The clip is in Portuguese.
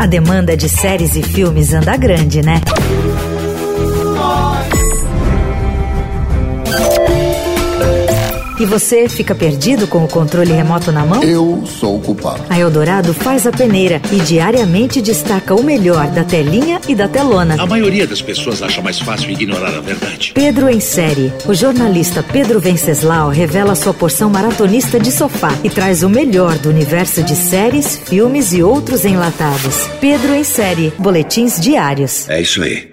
A demanda de séries e filmes anda grande, né? E você fica perdido com o controle remoto na mão? Eu sou o culpado. A Eldorado faz a peneira e diariamente destaca o melhor da telinha e da telona. A maioria das pessoas acha mais fácil ignorar a verdade. Pedro em série. O jornalista Pedro Venceslau revela sua porção maratonista de sofá e traz o melhor do universo de séries, filmes e outros enlatados. Pedro em série. Boletins diários. É isso aí.